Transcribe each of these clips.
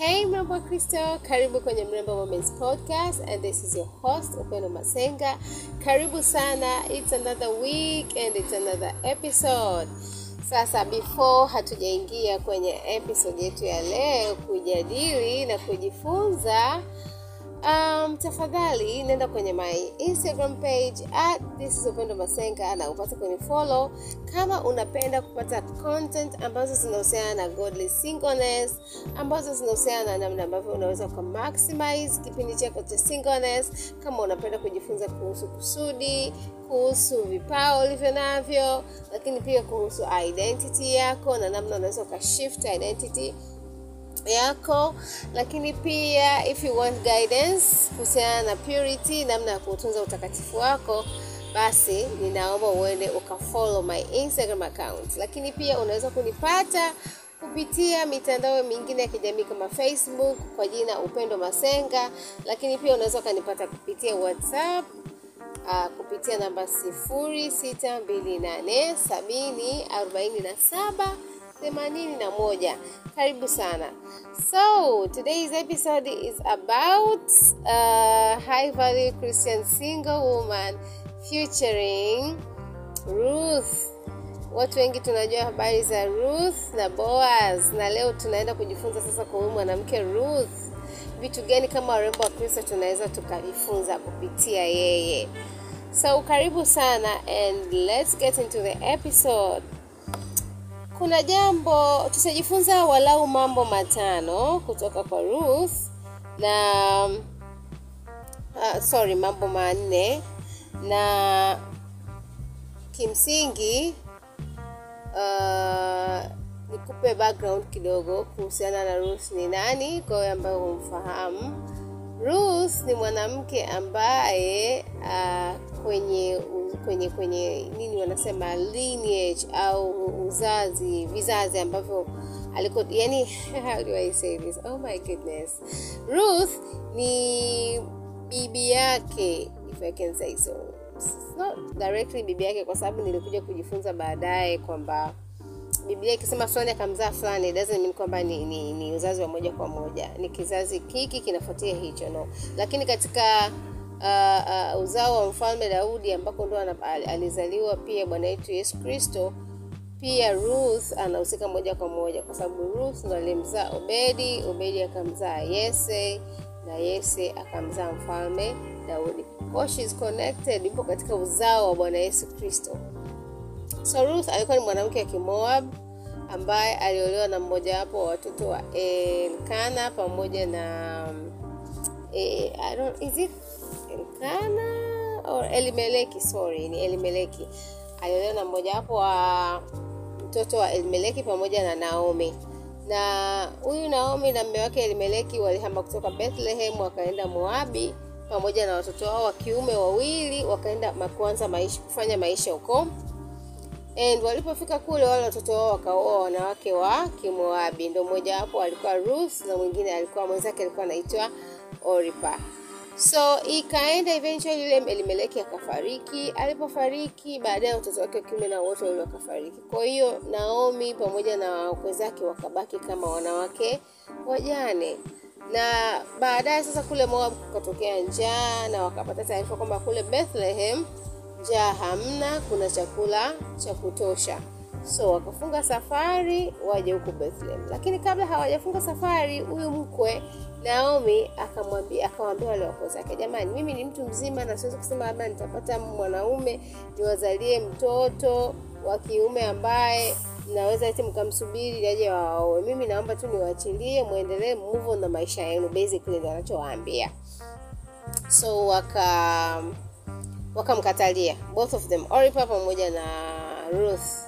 Hey mrembo wa Kristo, karibu kwenye Mrembo Moments Podcast and this is your host Upendo Masenga. Karibu sana, it's another week and it's another episode. Sasa before hatujaingia kwenye episode yetu ya leo kujadili na kujifunza um, tafadhali nenda kwenye my instagram page at this is upendo masenga na upate kwenye follow. Kama unapenda kupata content ambazo zinahusiana na godly singleness ambazo zinahusiana na namna ambavyo unaweza uka maximize kipindi chako cha singleness kama unapenda kujifunza kuhusu kusudi kuhusu vipao ulivyo navyo lakini pia kuhusu identity yako na namna unaweza ukashift identity yako. Lakini pia if you want guidance kuhusiana na purity namna ya kuutunza utakatifu wako basi ninaomba uende ukafollow my instagram account. Lakini pia unaweza kunipata kupitia mitandao mingine ya kijamii kama facebook kwa jina upendo masenga. Lakini pia unaweza ukanipata kupitia whatsapp uh, kupitia namba 06287047 81 karibu sana. So today's episode is about uh, high value christian single woman featuring ruth. Watu wengi tunajua habari za ruth na boaz na leo tunaenda kujifunza sasa kwa huyu mwanamke ruth. Vitu gani kama warembo wa kristo tunaweza tukajifunza kupitia yeye? So karibu sana and let's get into the episode kuna jambo tutajifunza walau mambo matano kutoka kwa ruth na uh, sorry mambo manne na kimsingi uh, nikupe background kidogo kuhusiana na ruth ni nani kwa wewe ambayo humfahamu ruth ni mwanamke ambaye uh, kwenye kwenye kwenye nini wanasema lineage au uzazi vizazi ambavyo aliko yani how do I say this? Oh my goodness. Ruth ni bibi yake if I can say so. It's not directly bibi yake kwa sababu nilikuja kujifunza baadaye kwamba biblia ikisema fulani akamzaa fulani doesn't mean kwamba ni, ni, ni uzazi wa moja kwa moja. Ni kizazi hiki kinafuatia hicho no. Lakini katika uh, uh, uzao wa mfalme daudi ambako ndo alizaliwa pia bwana wetu yesu kristo pia ruth anahusika moja kwa moja kwa sababu ruth ndo alimzaa obedi obedi akamzaa yese na yese akamzaa mfalme daudi. Kwa she is connected ipo katika uzao wa bwana yesu kristo so ruth alikuwa ni mwanamke wa kimoab ambaye aliolewa na mmojawapo wa watoto wa elkana pamoja na eh, I don't, is it elkana? Or elimeleki sorry ni elimeleki. Aliolewa na mmojawapo wa mtoto wa elimeleki pamoja na naomi. Na huyu naomi na mme wake elimeleki walihama kutoka bethlehem wakaenda moabi pamoja na watoto wao wa kiume wawili wakaenda kuanza maisha kufanya maisha huko and walipofika kule wale watoto wao wakaoa wanawake wa kimoabi ndo mmoja wapo alikuwa ruth na mwingine alikuwa mwenzake alikuwa anaitwa oripa so ikaenda eventually ile elimeleki akafariki. Alipofariki baadaye watoto wake wa kiume na wote wale wakafariki. Kwa hiyo naomi pamoja na wakwe zake wakabaki kama wanawake wajane. Na baadaye sasa kule moab kukatokea njaa na wakapata taarifa kwamba kule bethlehem njaa hamna kuna chakula cha kutosha. So wakafunga safari waje huku bethlehem. Lakini kabla hawajafunga safari huyu mkwe naomi akamwambia akawambia wale wakwe zake jamani mimi ni mtu mzima na siwezi kusema labda nitapata mwanaume niwazalie mtoto wa kiume ambaye naweza eti mkamsubiri aje waoe. Mimi naomba tu niwaachilie mwendelee move on na maisha yenu basically ndo anachowaambia. So waka wakamkatalia. Both of them oripa pamoja na ruth.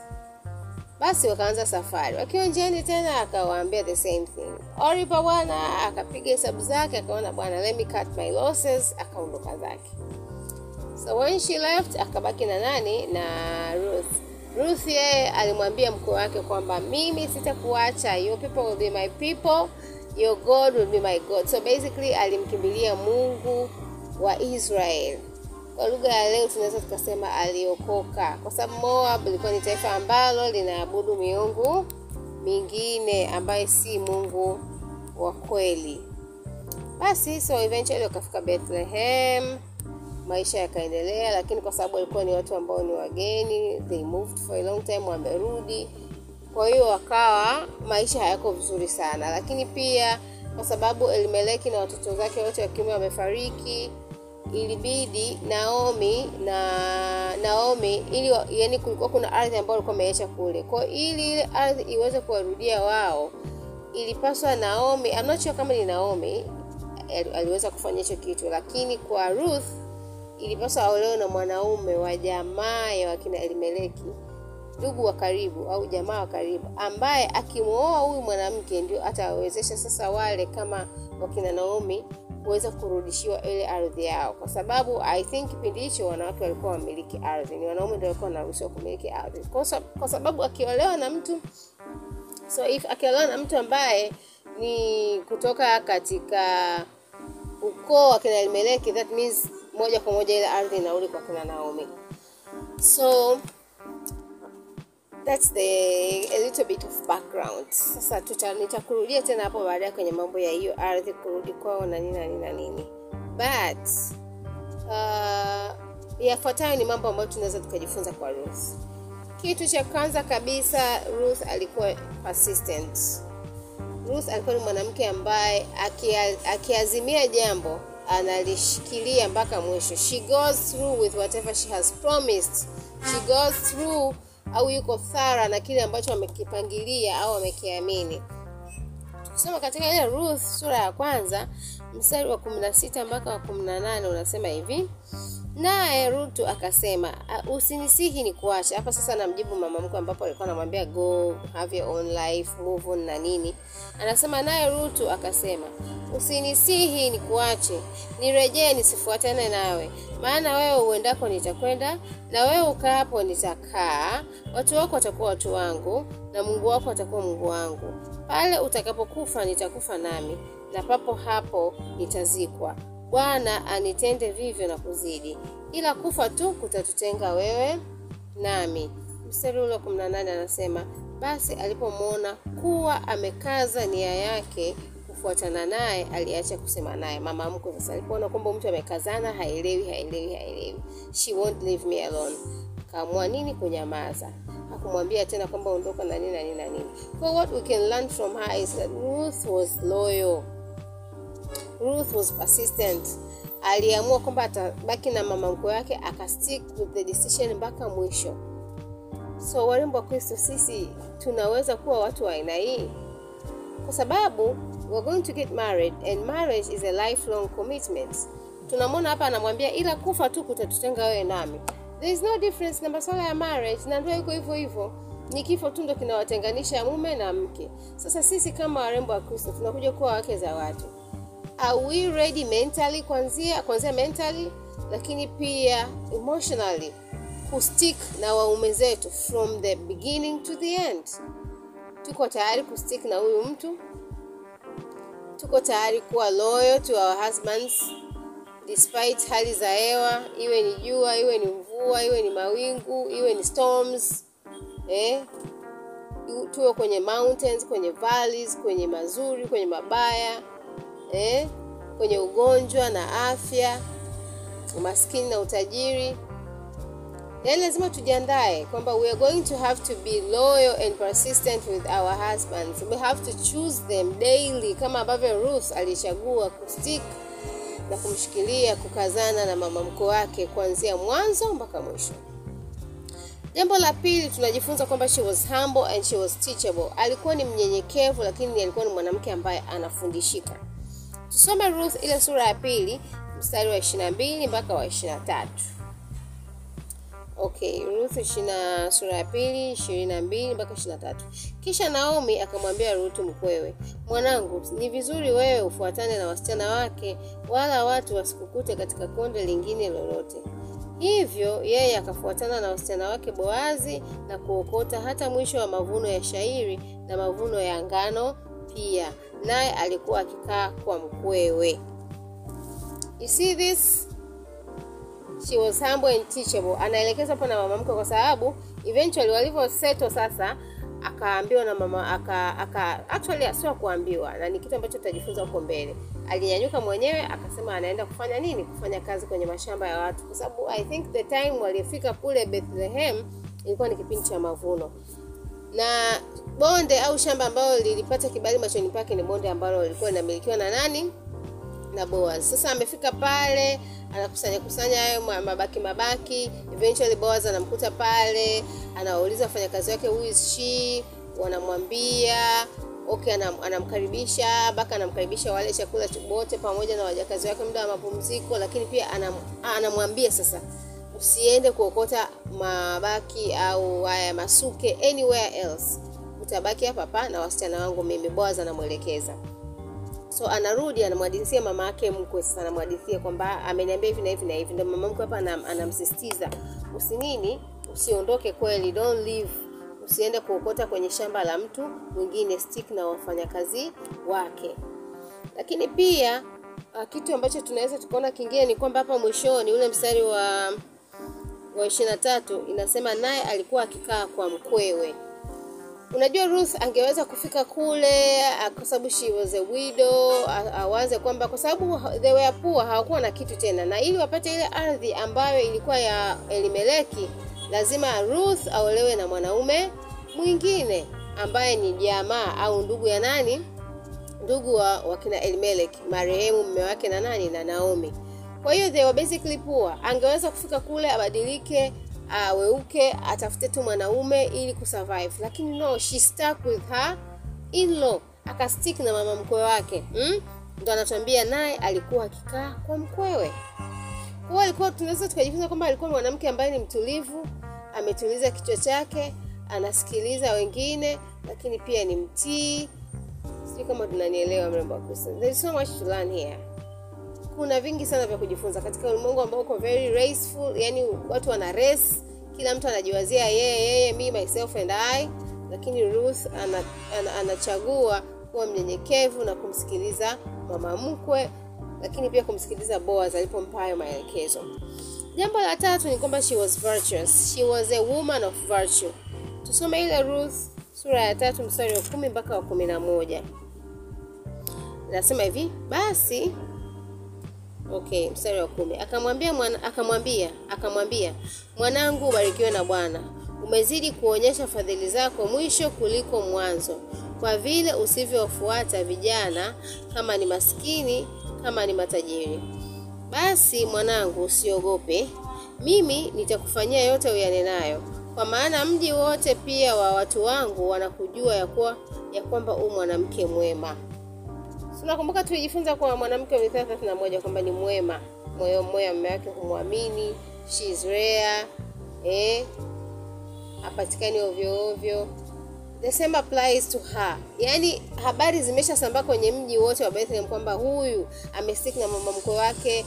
Basi wakaanza safari. Wakiwa njiani tena akawaambia the same thing. Oripa bwana akapiga hesabu zake akaona bwana let me cut my losses akaondoka zake. So when she left akabaki na nani? Na ruth. Ruth yeye alimwambia mkuu wake kwamba mimi sitakuacha. Your people will be my people. Your god will be my god. So basically alimkimbilia mungu wa israel kwa lugha ya leo tunaweza tukasema aliokoka kwa sababu moab ilikuwa ni taifa ambalo linaabudu miungu mingine ambaye si mungu wa kweli. Basi so eventually wakafika Bethlehem, maisha yakaendelea, lakini kwa sababu walikuwa ni watu ambao ni wageni, they moved for a long time, wamerudi. Kwa hiyo wakawa maisha hayako vizuri sana, lakini pia kwa sababu Elimeleki na watoto zake wote wa kiume wamefariki, ilibidi Naomi na Naomi ili yani, kulikuwa kuna ardhi ambayo walikuwa wameacha kule. Kwa ili ile ardhi iweze kuwarudia wao, ilipaswa Naomi, I'm kama ni Naomi aliweza kufanya hicho kitu, lakini kwa Ruth ilipaswa aolewe na mwanaume wa jamaa ya wakina Elimeleki, ndugu wa karibu au jamaa wa karibu, ambaye akimwoa huyu mwanamke ndio atawawezesha sasa wale kama wakina Naomi kuweza kurudishiwa ile ardhi yao, kwa sababu I think kipindi hicho wanawake walikuwa wamiliki ardhi, ni wanaume ndio walikuwa wanaruhusiwa kumiliki ardhi, kwa sababu akiolewa na mtu so if akiolewa na mtu ambaye ni kutoka katika ukoo wa kina Elimeleki, that means moja kwa moja ile ardhi inauli kwa kina Naomi. So that's the a little bit of background. Sasa tuta nitakurudia tena hapo baadaye kwenye mambo ya hiyo ardhi kurudi kwao na nini na nini na nini, but uh, yafuatayo ni mambo ambayo tunaweza tukajifunza kwa Ruth. Kitu cha kwanza kabisa, Ruth alikuwa persistent. Ruth alikuwa ni mwanamke ambaye akia- akiazimia jambo analishikilia mpaka mwisho. She goes through with whatever she has promised. She goes through au yuko thara na kile ambacho amekipangilia au amekiamini. Tukisoma katika ile Ruth sura ya kwanza mstari wa kumi na sita mpaka wa kumi na nane unasema hivi naye Rutu akasema "Uh, usinisihi ni kuacha. Hapa sasa namjibu mama mkwe ambapo alikuwa anamwambia go have your own life move on na nini. Anasema naye Rutu akasema usinisihi ni kuache, nirejee nisifuatane nawe, maana wewe uendako nitakwenda, na wewe ukaapo nitakaa, watu wako watakuwa watu wangu, na Mungu wako atakuwa Mungu wangu. Pale utakapokufa nitakufa nami, na papo hapo nitazikwa. Bwana anitende vivyo na kuzidi, ila kufa tu kutatutenga wewe nami. Mstari ule wa kumi na nane anasema basi alipomwona kuwa amekaza nia yake kufuatana naye, aliacha kusema naye. Mama mkwe sasa alipoona kwamba mtu amekazana, haelewi haelewi haelewi, she won't leave me alone, kaamua nini? Kunyamaza. Hakumwambia tena kwamba ondoka na nini na nini na nini. So what we can learn from her is that Ruth was loyal. Ruth was persistent. Aliamua kwamba atabaki na mama mkwe wake, akastick with the decision mpaka mwisho. So warembo wa Kristo, sisi tunaweza kuwa watu wa aina hii, kwa sababu we're going to get married and marriage is a lifelong commitment. Tunamwona hapa anamwambia, ila kufa tu kutatutenga wewe nami. There is no difference na masuala ya marriage, na ndoa iko hivyo hivyo, ni kifo tu ndo kinawatenganisha mume na mke. Sasa sisi kama warembo wa Kristo tunakuja kuwa wake za watu are we ready mentally kwanzia kwanzia mentally lakini pia emotionally kustick na waume zetu from the beginning to the end? Tuko tayari kustick na huyu mtu? Tuko tayari kuwa loyal to our husbands despite hali za hewa iwe ni jua iwe ni mvua iwe ni mawingu iwe ni storms eh? tuwe kwenye mountains kwenye valleys kwenye mazuri kwenye mabaya eh, kwenye ugonjwa na afya, umaskini na utajiri. Yaani lazima tujiandae kwamba we are going to have to be loyal and persistent with our husbands. We have to choose them daily, kama ambavyo Ruth alichagua kustick na kumshikilia, kukazana na mama mkwe wake kuanzia mwanzo mpaka mwisho. Jambo la pili tunajifunza kwamba she was humble and she was teachable. Alikuwa ni mnyenyekevu, lakini alikuwa ni mwanamke ambaye anafundishika. Tusome Ruth ile sura ya pili mstari wa 22 mpaka wa 23. Okay, Ruth ishina sura ya pili 22 mpaka 23. Kisha Naomi akamwambia rutu mkwewe, mwanangu, ni vizuri wewe ufuatane na wasichana wake, wala watu wasikukute katika konde lingine lolote. Hivyo yeye akafuatana na wasichana wake Boazi na kuokota hata mwisho wa mavuno ya shairi na mavuno ya ngano pia, naye alikuwa akikaa kwa mkwewe. You see this? She was humble and teachable. Anaelekeza hapo na mama mkwe, kwa sababu eventually walivyoseto sasa, akaambiwa na mama aka, aka actually sio kuambiwa, na ni kitu ambacho tutajifunza huko mbele. Alinyanyuka mwenyewe akasema anaenda kufanya nini? Kufanya kazi kwenye mashamba ya watu, kwa sababu I think the time waliofika kule Bethlehem ilikuwa ni kipindi cha mavuno na bonde au shamba ambalo lilipata kibali machoni pake ni bonde ambalo lilikuwa linamilikiwa na nani? Na Boaz. Sasa amefika pale, anakusanya kusanya hayo mabaki mabaki. Eventually Boaz anamkuta pale, anawauliza wafanyakazi wake who is she, wanamwambia okay, anam, anamkaribisha mpaka anamkaribisha wale chakula wote pamoja na wajakazi wake muda wa mapumziko, lakini pia anam, anamwambia sasa usiende kuokota mabaki au haya masuke anywhere else, utabaki hapa hapa na wasichana wangu mimi. Boaz anamwelekeza, so anarudi anamwadithia mama yake mkwe. Sasa anamwadithia kwamba ameniambia hivi na hivi na hivi, ndo mama mkwe hapa anam, anamsisitiza usinini, usiondoke kweli, don't leave, usiende kuokota kwenye shamba la mtu mwingine, stick na wafanyakazi wake. Lakini pia kitu ambacho tunaweza tukaona kingine ni kwamba hapa mwishoni ule mstari wa wa ishirini na tatu inasema naye alikuwa akikaa kwa mkwewe. Unajua Ruth angeweza kufika kule kwa sababu she was a widow, awaze kwamba kwa sababu they were poor, hawakuwa na kitu tena, na ili wapate ile ardhi ambayo ilikuwa ya Elimeleki, lazima Ruth aolewe na mwanaume mwingine ambaye ni jamaa au ndugu ya nani, ndugu wa wakina Elimeleki, marehemu mme wake na nani na Naomi. Kwa hiyo they were basically poor. Angeweza kufika kule abadilike, aweuke, atafute tu mwanaume ili kusurvive, lakini no, she stuck with her in-law, akastick na mama mkwe wake mm? Ndo anatuambia naye alikuwa akikaa kwa mkwewe. Kwa alikuwa, tunaweza tukajifunza kwamba alikuwa mwanamke ambaye ni mtulivu, ametuliza kichwa chake, anasikiliza wengine, lakini pia ni mtii. Sijui kama tunanielewa, mrembo wa so much to learn here kuna vingi sana vya kujifunza katika ulimwengu ambao uko very raceful, yani watu wana race, kila mtu anajiwazia yeye yeye, me myself and I, lakini Ruth ana, ana, anachagua kuwa mnyenyekevu na kumsikiliza mama mkwe, lakini pia kumsikiliza Boaz alipompa hayo maelekezo. Jambo la tatu ni kwamba she was virtuous, she was a woman of virtue. Tusome ile Ruth sura ya tatu mstari wa kumi mpaka wa kumi na moja. Nasema hivi basi Okay, mstari wa kumi. Akamwambia mwana, akamwambia akamwambia mwanangu, ubarikiwe na Bwana, umezidi kuonyesha fadhili zako mwisho kuliko mwanzo, kwa vile usivyofuata vijana, kama ni maskini, kama ni matajiri. Basi mwanangu, usiogope, mimi nitakufanyia yote uyanenayo, kwa maana mji wote pia wa watu wangu wanakujua ya kuwa ya kwamba u mwanamke mwema. Tunakumbuka tulijifunza kwa mwanamke wa Mithali thelathini na moja kwamba ni mwema, moyo moyo mume wake humwamini, she is rare, eh, hapatikani ovyo ovyo. The same applies to her. Yaani habari zimeshasambaa kwenye mji wote wa Bethlehem kwamba huyu amestik na mama mkwe wake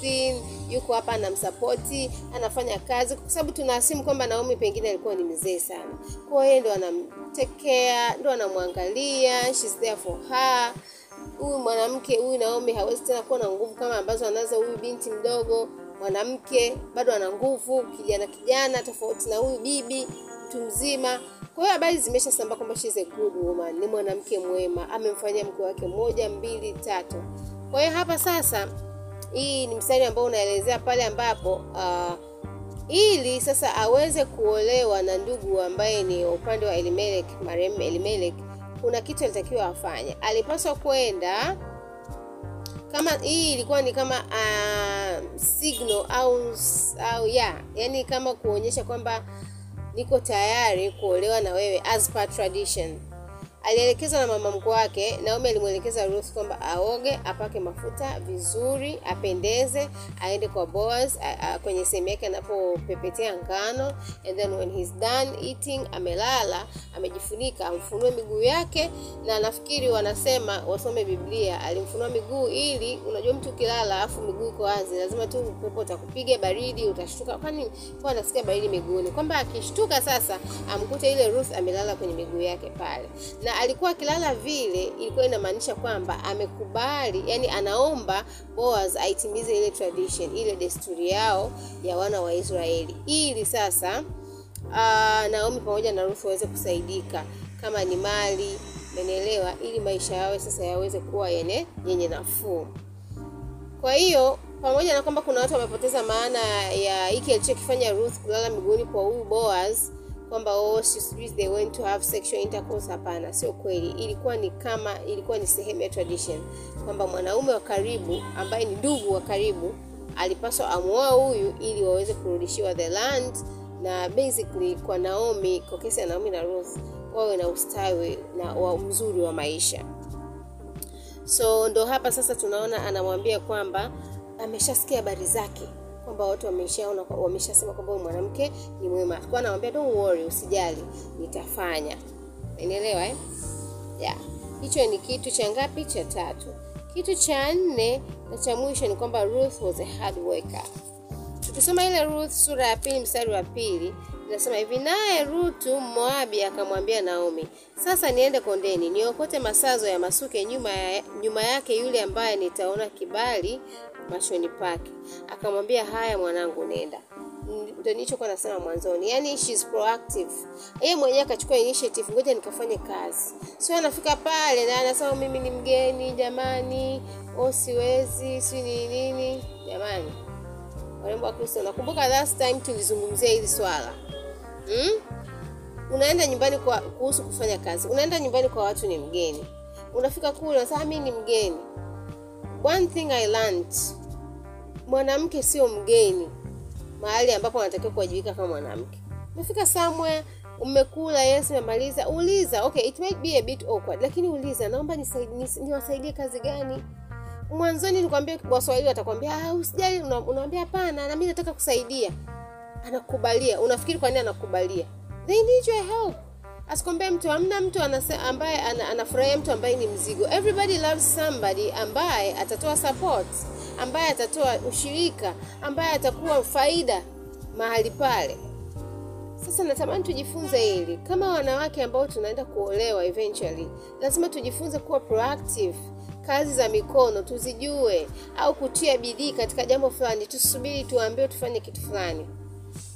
thin, yuko hapa anamsapoti, anafanya kazi, kwa sababu tunaasimu kwamba Naomi pengine alikuwa ni mzee sana, kwa yeye ndo anamtekea, ndo anamwangalia, she's there for her. Huyu mwanamke huyu Naomi hawezi tena kuwa na nguvu kama ambazo anazo huyu binti mdogo. Mwanamke bado ana nguvu, kijana kijana, tofauti na huyu bibi mtu mzima. Kwa hiyo habari zimeshasambaa kwamba she's a good woman, ni mwanamke mwema, amemfanyia mke wake moja mbili tatu. Kwa hiyo hapa sasa, hii ni mstari ambao unaelezea pale ambapo uh, ili sasa aweze kuolewa na ndugu ambaye ni upande wa Elimelek, marehemu Elimelek, kuna kitu alitakiwa afanye. Alipaswa kwenda kama hii ilikuwa ni kama uh, signal au au ya yani kama kuonyesha kwamba niko tayari kuolewa na wewe as per tradition. Alielekezwa na mama mkwe wake. Naomi alimwelekeza Ruth kwamba aoge, apake mafuta vizuri, apendeze, aende kwa Boaz kwenye sehemu yake anapopepetea ngano, and then when he's done eating, amelala amejifunika, amfunue miguu yake. Na nafikiri wanasema wasome Biblia, alimfunua miguu ili, unajua mtu ukilala alafu miguu iko wazi, lazima tu upepo utakupiga baridi, utashtuka, kwani kwa anasikia baridi miguuni, kwamba akishtuka sasa amkute ile Ruth amelala kwenye miguu yake pale na alikuwa akilala vile, ilikuwa inamaanisha kwamba amekubali, yani anaomba Boaz aitimize ile tradition, ile desturi yao ya wana wa Israeli, ili sasa uh, Naomi pamoja na Ruth waweze kusaidika, kama ni mali, menelewa, ili maisha yao sasa yaweze kuwa yenye yenye nafuu. Kwa hiyo pamoja na kwamba kuna watu wamepoteza maana ya hiki alichokifanya Ruth kulala miguuni kwa huyu Boaz kwamba oh, sijui they went to have sexual intercourse. Hapana, sio kweli. Ilikuwa ni kama ilikuwa ni sehemu ya tradition kwamba mwanaume wa karibu ambaye ni ndugu wa karibu alipaswa amuoa huyu ili waweze kurudishiwa the land, na basically kwa Naomi, kwa kesi ya Naomi na Ruth wawe na ustawi na wa mzuri wa maisha. So ndo hapa sasa tunaona anamwambia kwamba ameshasikia habari zake kwamba watu wameshaona wameshasema kwamba huyu mwanamke ni mwema. Kwa anamwambia don't worry, usijali, nitafanya. Unaelewa eh? Yeah. Hicho ni kitu cha ngapi? Cha tatu. Kitu cha nne na cha mwisho ni kwamba Ruth was a hard worker. Tukisoma ile Ruth sura ya pili mstari wa pili inasema hivi, naye Rutu Moabi akamwambia Naomi, sasa niende kondeni niokote masazo ya masuke nyuma, ya, nyuma yake yule ambaye nitaona kibali machoni pake. Akamwambia, haya mwanangu, nenda. Ndio nilichokuwa nasema mwanzoni, yani she's proactive. Yeye mwenyewe akachukua initiative, ngoja nikafanye kazi. Sio anafika pale na anasema mimi ni mgeni jamani, o siwezi, si ni nini jamani. Warembo wa Kristo, nakumbuka last time tulizungumzia hili swala hmm? Unaenda nyumbani kwa kuhusu kufanya kazi, unaenda nyumbani kwa watu ni mgeni, unafika kule unasema mimi ni mgeni. One thing I learned, mwanamke sio mgeni mahali ambapo anatakiwa kuwajibika kama mwanamke. Umefika somewhere, umekula, yes, umemaliza, uliza. Okay, it might be a bit awkward, lakini uliza, naomba niwasaidie kazi gani? Mwanzoni nikwambia, Waswahili watakwambia ah, usijali. Unamwambia hapana, na mimi nataka kusaidia, anakubalia. Unafikiri kwa nini anakubalia? They need your help. Asikwambie mtu, hamna mtu anase, ambaye anafurahia mtu ambaye ni mzigo. Everybody loves somebody ambaye atatoa support, ambaye atatoa ushirika, ambaye atakuwa faida mahali pale. Sasa natamani tujifunze hili kama wanawake ambao tunaenda kuolewa eventually, lazima tujifunze kuwa proactive. Kazi za mikono tuzijue, au kutia bidii katika jambo fulani. Tusubiri tuambiwe tufanye kitu fulani.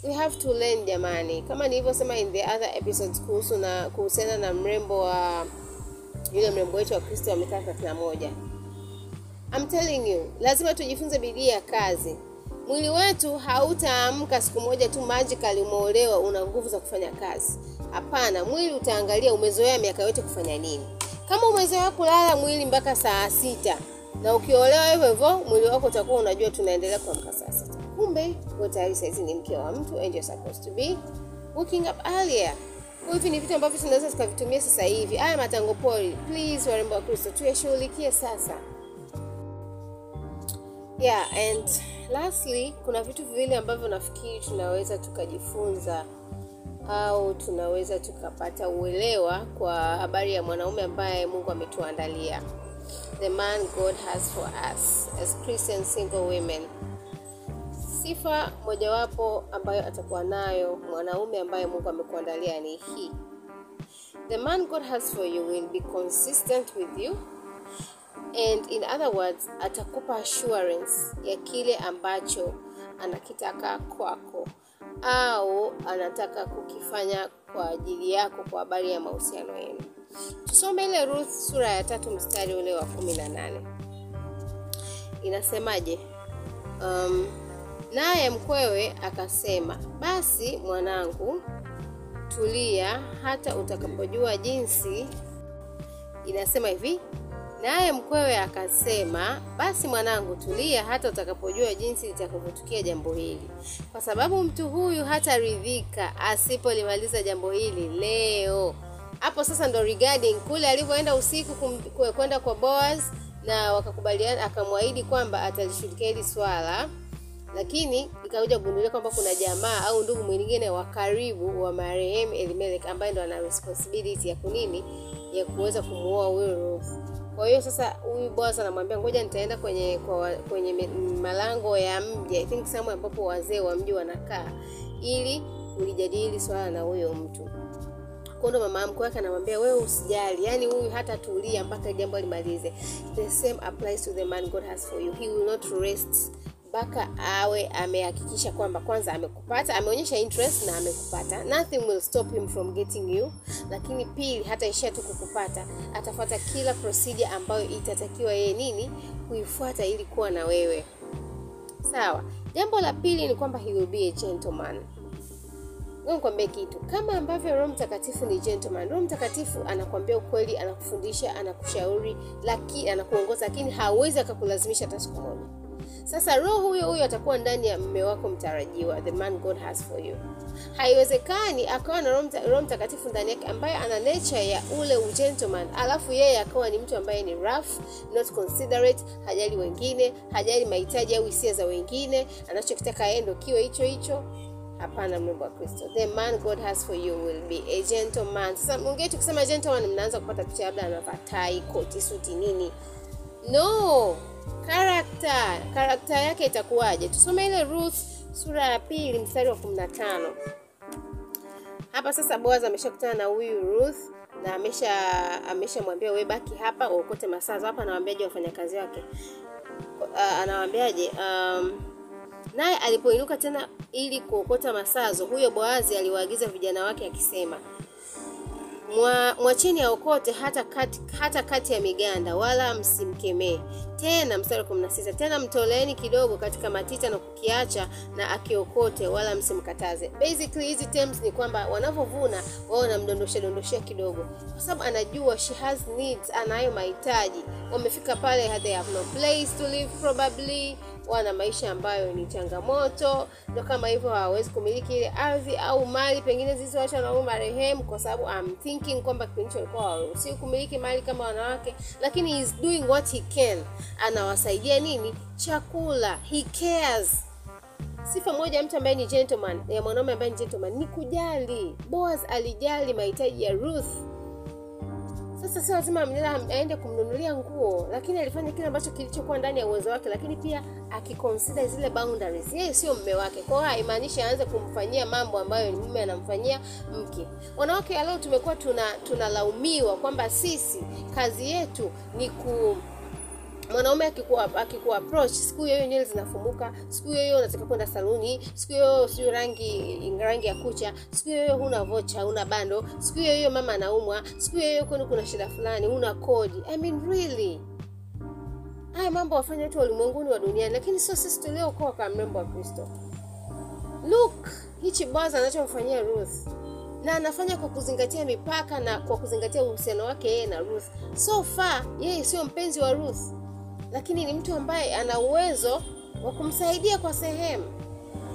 We have to learn jamani, kama nilivyosema in the other episodes kuhusu na kuhusiana na mrembo wa yule mrembo wetu wa Kristo wa miaka thelathini na moja. I'm telling you, lazima tujifunze bidii ya kazi. Mwili wetu hautaamka siku moja tu magically umeolewa una nguvu za kufanya kazi. Hapana, mwili utaangalia umezoea miaka yote kufanya nini. Kama umezoea kulala mwili mpaka saa sita na ukiolewa hivyo hivyo, mwili wako utakuwa unajua tunaendelea kuamka saa kumbe wewe tayari saizi ni mke wa mtu and you're supposed to be waking up earlier. Hivi ni vitu ambavyo tunaweza tukavitumia sasa hivi. Haya matango pori, please, warembo wa Kristo, tuyashughulikie sasa. Yeah, and lastly, kuna vitu viwili ambavyo nafikiri tunaweza tukajifunza au tunaweza tukapata uelewa kwa habari ya mwanaume ambaye Mungu ametuandalia. The man God has for us as Christian single women. Sifa mojawapo ambayo atakuwa nayo mwanaume ambaye Mungu amekuandalia ni hii. The man God has for you will be consistent with you and in other words, atakupa assurance ya kile ambacho anakitaka kwako au anataka kukifanya kwa ajili yako kwa habari ya mahusiano yenu. Tusome ile Ruth sura ya tatu mstari ule wa kumi na nane inasemaje? um, Naye mkwewe akasema, basi mwanangu, tulia hata utakapojua jinsi. Inasema hivi, naye mkwewe akasema, basi mwanangu, tulia hata utakapojua jinsi litakavyotukia jambo hili, kwa sababu mtu huyu hataridhika asipolimaliza jambo hili leo. Hapo sasa ndo regarding kule alivyoenda usiku kwenda kwa Boaz na wakakubaliana, akamwahidi kwamba atalishughulikia hili swala lakini ikakuja kugundulia kwamba kuna jamaa au ndugu mwingine wa karibu wa marehemu Elimelech ambaye ndo ana responsibility ya kunini ya kuweza kumuoa huyo Ruth. Kwa hiyo sasa huyu Boaz anamwambia ngoja nitaenda kwenye kwa, kwenye malango ya mji I think somewhere ambapo wazee wa mji wanakaa ili kulijadili swala na huyo mtu. Kwa ndo mama mkwe wake anamwambia wewe usijali, yani huyu hata tulia mpaka jambo limalize. The same applies to the man God has for you. He will not rest mpaka awe amehakikisha kwamba kwanza amekupata ameonyesha interest na amekupata. Nothing will stop him from getting you. Lakini pili hata ishia tu kukupata atafuata kila procedure ambayo itatakiwa yeye nini kuifuata ili kuwa na wewe. Sawa. Jambo la pili ni kwamba he will be a gentleman nikwambie kitu. Kama ambavyo roho mtakatifu ni gentleman roho mtakatifu anakuambia ukweli anakufundisha anakushauri lakini anakuongoza lakini hawezi akakulazimisha hata siku moja. Sasa roho huyo huyo atakuwa ndani ya mme wako mtarajiwa the man god has for you. Haiwezekani akawa na roho mtakatifu ndani yake ambaye ana nature ya ule ugentleman alafu yeye akawa ni mtu ambaye ni rough not considerate hajali wengine hajali mahitaji au hisia za wengine anachokitaka yeye ndo kiwe hicho hicho hapana mrembo wa kristo. The man god has for you will be a gentleman. Sasa mwingine tukisema gentleman mnaanza kupata picha labda anavaa tai koti suti nini? No karakta karakta yake itakuwaje? Tusome ile ruth sura ya pili mstari wa kumi na tano. Hapa sasa boaz ameshakutana na huyu ruth na amesha ameshamwambia we baki hapa uokote masazo hapa anawaambiaje wafanyakazi wake? Uh, anawambiaje um, naye alipoinuka tena ili kuokota masazo huyo boazi aliwaagiza vijana wake akisema Mwa, mwacheni aokote hata kati, hata kati ya miganda wala msimkemee. Tena mstari wa 16 tena mtoleeni kidogo katika matita na kukiacha na akiokote wala msimkataze. Basically hizi terms ni kwamba wanavyovuna wao wanamdondoshea dondoshea kidogo. Kwa sababu anajua she has needs anayo mahitaji. Wamefika pale they have no place to live probably wana maisha ambayo ni changamoto. Ndo kama hivyo hawawezi kumiliki ile ardhi au mali pengine zilizoachwa na marehemu kwa sababu I'm thinking kwamba kipindi hicho walikuwa hawaruhusi kumiliki mali kama wanawake lakini he doing what he can. Anawasaidia nini? Chakula. He cares. Sifa moja ya mtu ambaye ni gentleman ya mwanaume ambaye ni gentleman ni kujali. Boaz alijali mahitaji ya ruth sasa sio lazima mnela aende kumnunulia nguo lakini alifanya kile ambacho kilichokuwa ndani ya uwezo wake lakini pia akikonsida zile boundaries. Yeye sio mme wake kwa hiyo haimaanishi aanze kumfanyia mambo ambayo mume anamfanyia mke. Wanawake leo tumekuwa tuna tunalaumiwa kwamba sisi kazi yetu ni ku mwanaume akikuwa akikuwa approach siku hiyo hiyo nywele zinafumuka siku hiyo hiyo unataka kwenda saluni siku hiyo sio rangi rangi ya kucha siku hiyo hiyo huna vocha una bando siku hiyo hiyo mama anaumwa siku hiyo hiyo kuna shida fulani una kodi. I mean really? Haya mambo wafanya watu wa ulimwenguni wa duniani lakini sio sisi tuliokoa kwa mrembo wa kristo. Look hichi boaz anachomfanyia ruth na anafanya kwa kuzingatia mipaka na kwa kuzingatia uhusiano wake yeye na ruth. So far yeye sio mpenzi wa ruth lakini ni mtu ambaye ana uwezo wa kumsaidia kwa sehemu.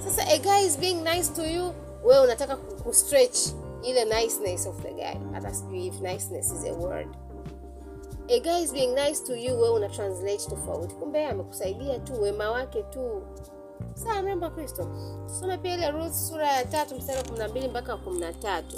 Sasa a guy is being nice to you wewe unataka kustretch ile niceness of the guy. Hata sijui if niceness is a word. A guy is being nice to you wewe una translate tofauti. Kumbe amekusaidia tu wema wake tu. Sawa mrembo kristo. Tusome pia ile ruth sura ya tatu mstari wa kumi na mbili mpaka wa kumi na tatu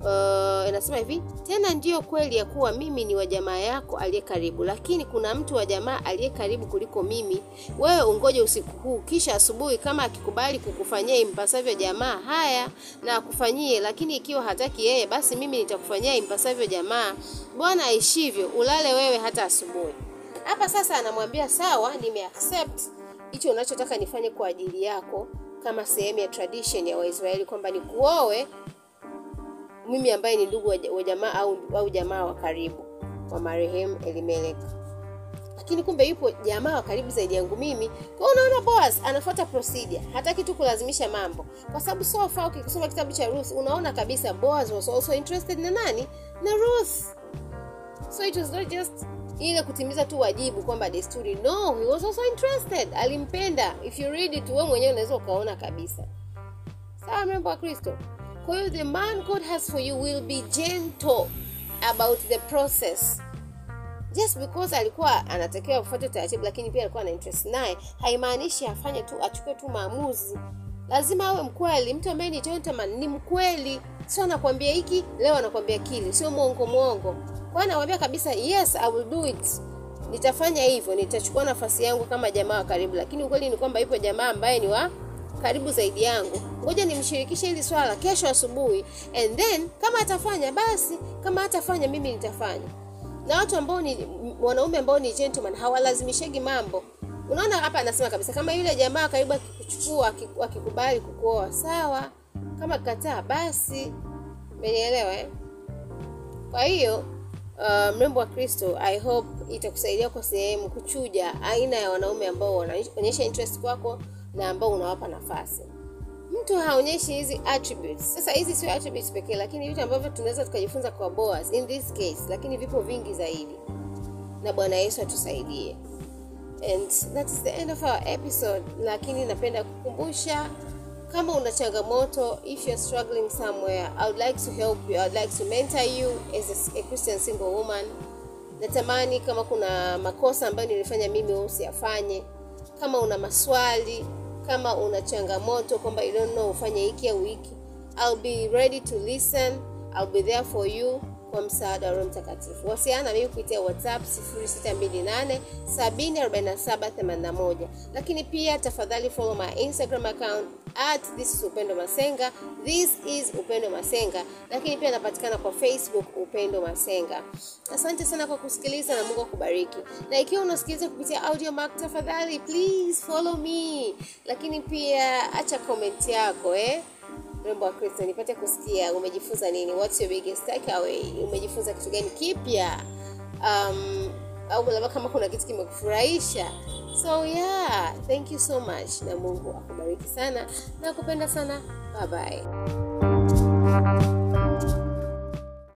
uh, inasema hivi tena ndiyo kweli ya kuwa mimi ni wa jamaa yako aliye karibu lakini kuna mtu wa jamaa aliye karibu kuliko mimi. Wewe ungoje usiku huu kisha asubuhi kama akikubali kukufanyia impasavyo jamaa haya na akufanyie lakini ikiwa hataki yeye basi mimi nitakufanyia impasavyo jamaa. Bwana aishivyo ulale wewe hata asubuhi. Hapa sasa anamwambia sawa nimeaccept. Hicho unachotaka nifanye kwa ajili yako kama sehemu ya tradition ya waisraeli kwamba nikuoe mimi ambaye ni ndugu wa jamaa au, au jamaa wa karibu wa marehemu elimelek lakini kumbe yupo jamaa wa karibu zaidi yangu mimi. Kwa unaona boas anafuata procedure. Hataki tu kulazimisha mambo. Kwa sababu so far ukisoma kitabu cha ruth unaona kabisa boas was also interested na nani? Na ruth. So it was not just ile kutimiza tu wajibu kwamba desturi. No he was also interested. Alimpenda. If you read it wewe mwenyewe unaweza ukaona kabisa. Sawa membo wa kristo kwa hiyo the man god has for you will be gentle about the process. Just because alikuwa anatakiwa kufuata taratibu lakini pia alikuwa na interest naye haimaanishi afanye tu achukue tu maamuzi. Lazima awe mkweli. Mtu ambaye ni gentleman ni mkweli. Sio anakuambia hiki leo anakwambia kile. Sio mwongo mwongo. Kwa anamwambia kabisa yes i will do it. Nitafanya hivyo. Nitachukua nafasi yangu kama jamaa wa karibu. Lakini ukweli ni kwamba ipo jamaa ambaye ni wa karibu zaidi yangu. Ngoja nimshirikishe hili swala kesho asubuhi. And then kama atafanya basi kama hatafanya mimi nitafanya. Na watu ambao ni wanaume ambao ni gentleman hawalazimishegi mambo. Unaona hapa anasema kabisa kama yule jamaa karibu akikuchukua akikubali kukuoa sawa. Kama kataa basi. Umenielewa eh? kwa hiyo uh, mrembo wa kristo i hope itakusaidia kwa sehemu kuchuja aina ya wanaume ambao wanaonyesha interest kwako na ambao unawapa nafasi. Mtu haonyeshi hizi attributes. Sasa hizi sio attributes pekee lakini vitu ambavyo tunaweza tukajifunza kwa boas in this case lakini vipo vingi zaidi. Na bwana yesu atusaidie. And that is the end of our episode lakini napenda kukumbusha kama una changamoto if you're struggling somewhere i would like to help you i would like to mentor you as a, a christian single woman. Natamani kama kuna makosa ambayo nilifanya mimi usiyafanye. Kama una maswali kama una changamoto kwamba you don't know ufanye hiki au hiki. I'll be ready to listen. I'll be there for you kwa msaada wa roho mtakatifu. Wasiliana na mimi kupitia whatsapp 0628 74781 lakini pia tafadhali follow my instagram account at this is upendo masenga this is upendo masenga lakini pia napatikana kwa facebook upendo masenga. Asante sana kwa kusikiliza na mungu akubariki. Na ikiwa unasikiliza kupitia audio mark tafadhali please follow me. Lakini pia acha comment yako eh? Mrembo wa kristo nipate kusikia umejifunza nini? What's your biggest takeaway? Umejifunza kitu gani kipya? Um, au labda kama kuna kitu kimekufurahisha. So yeah thank you so much na mungu akubariki sana na kupenda sana. Bye bye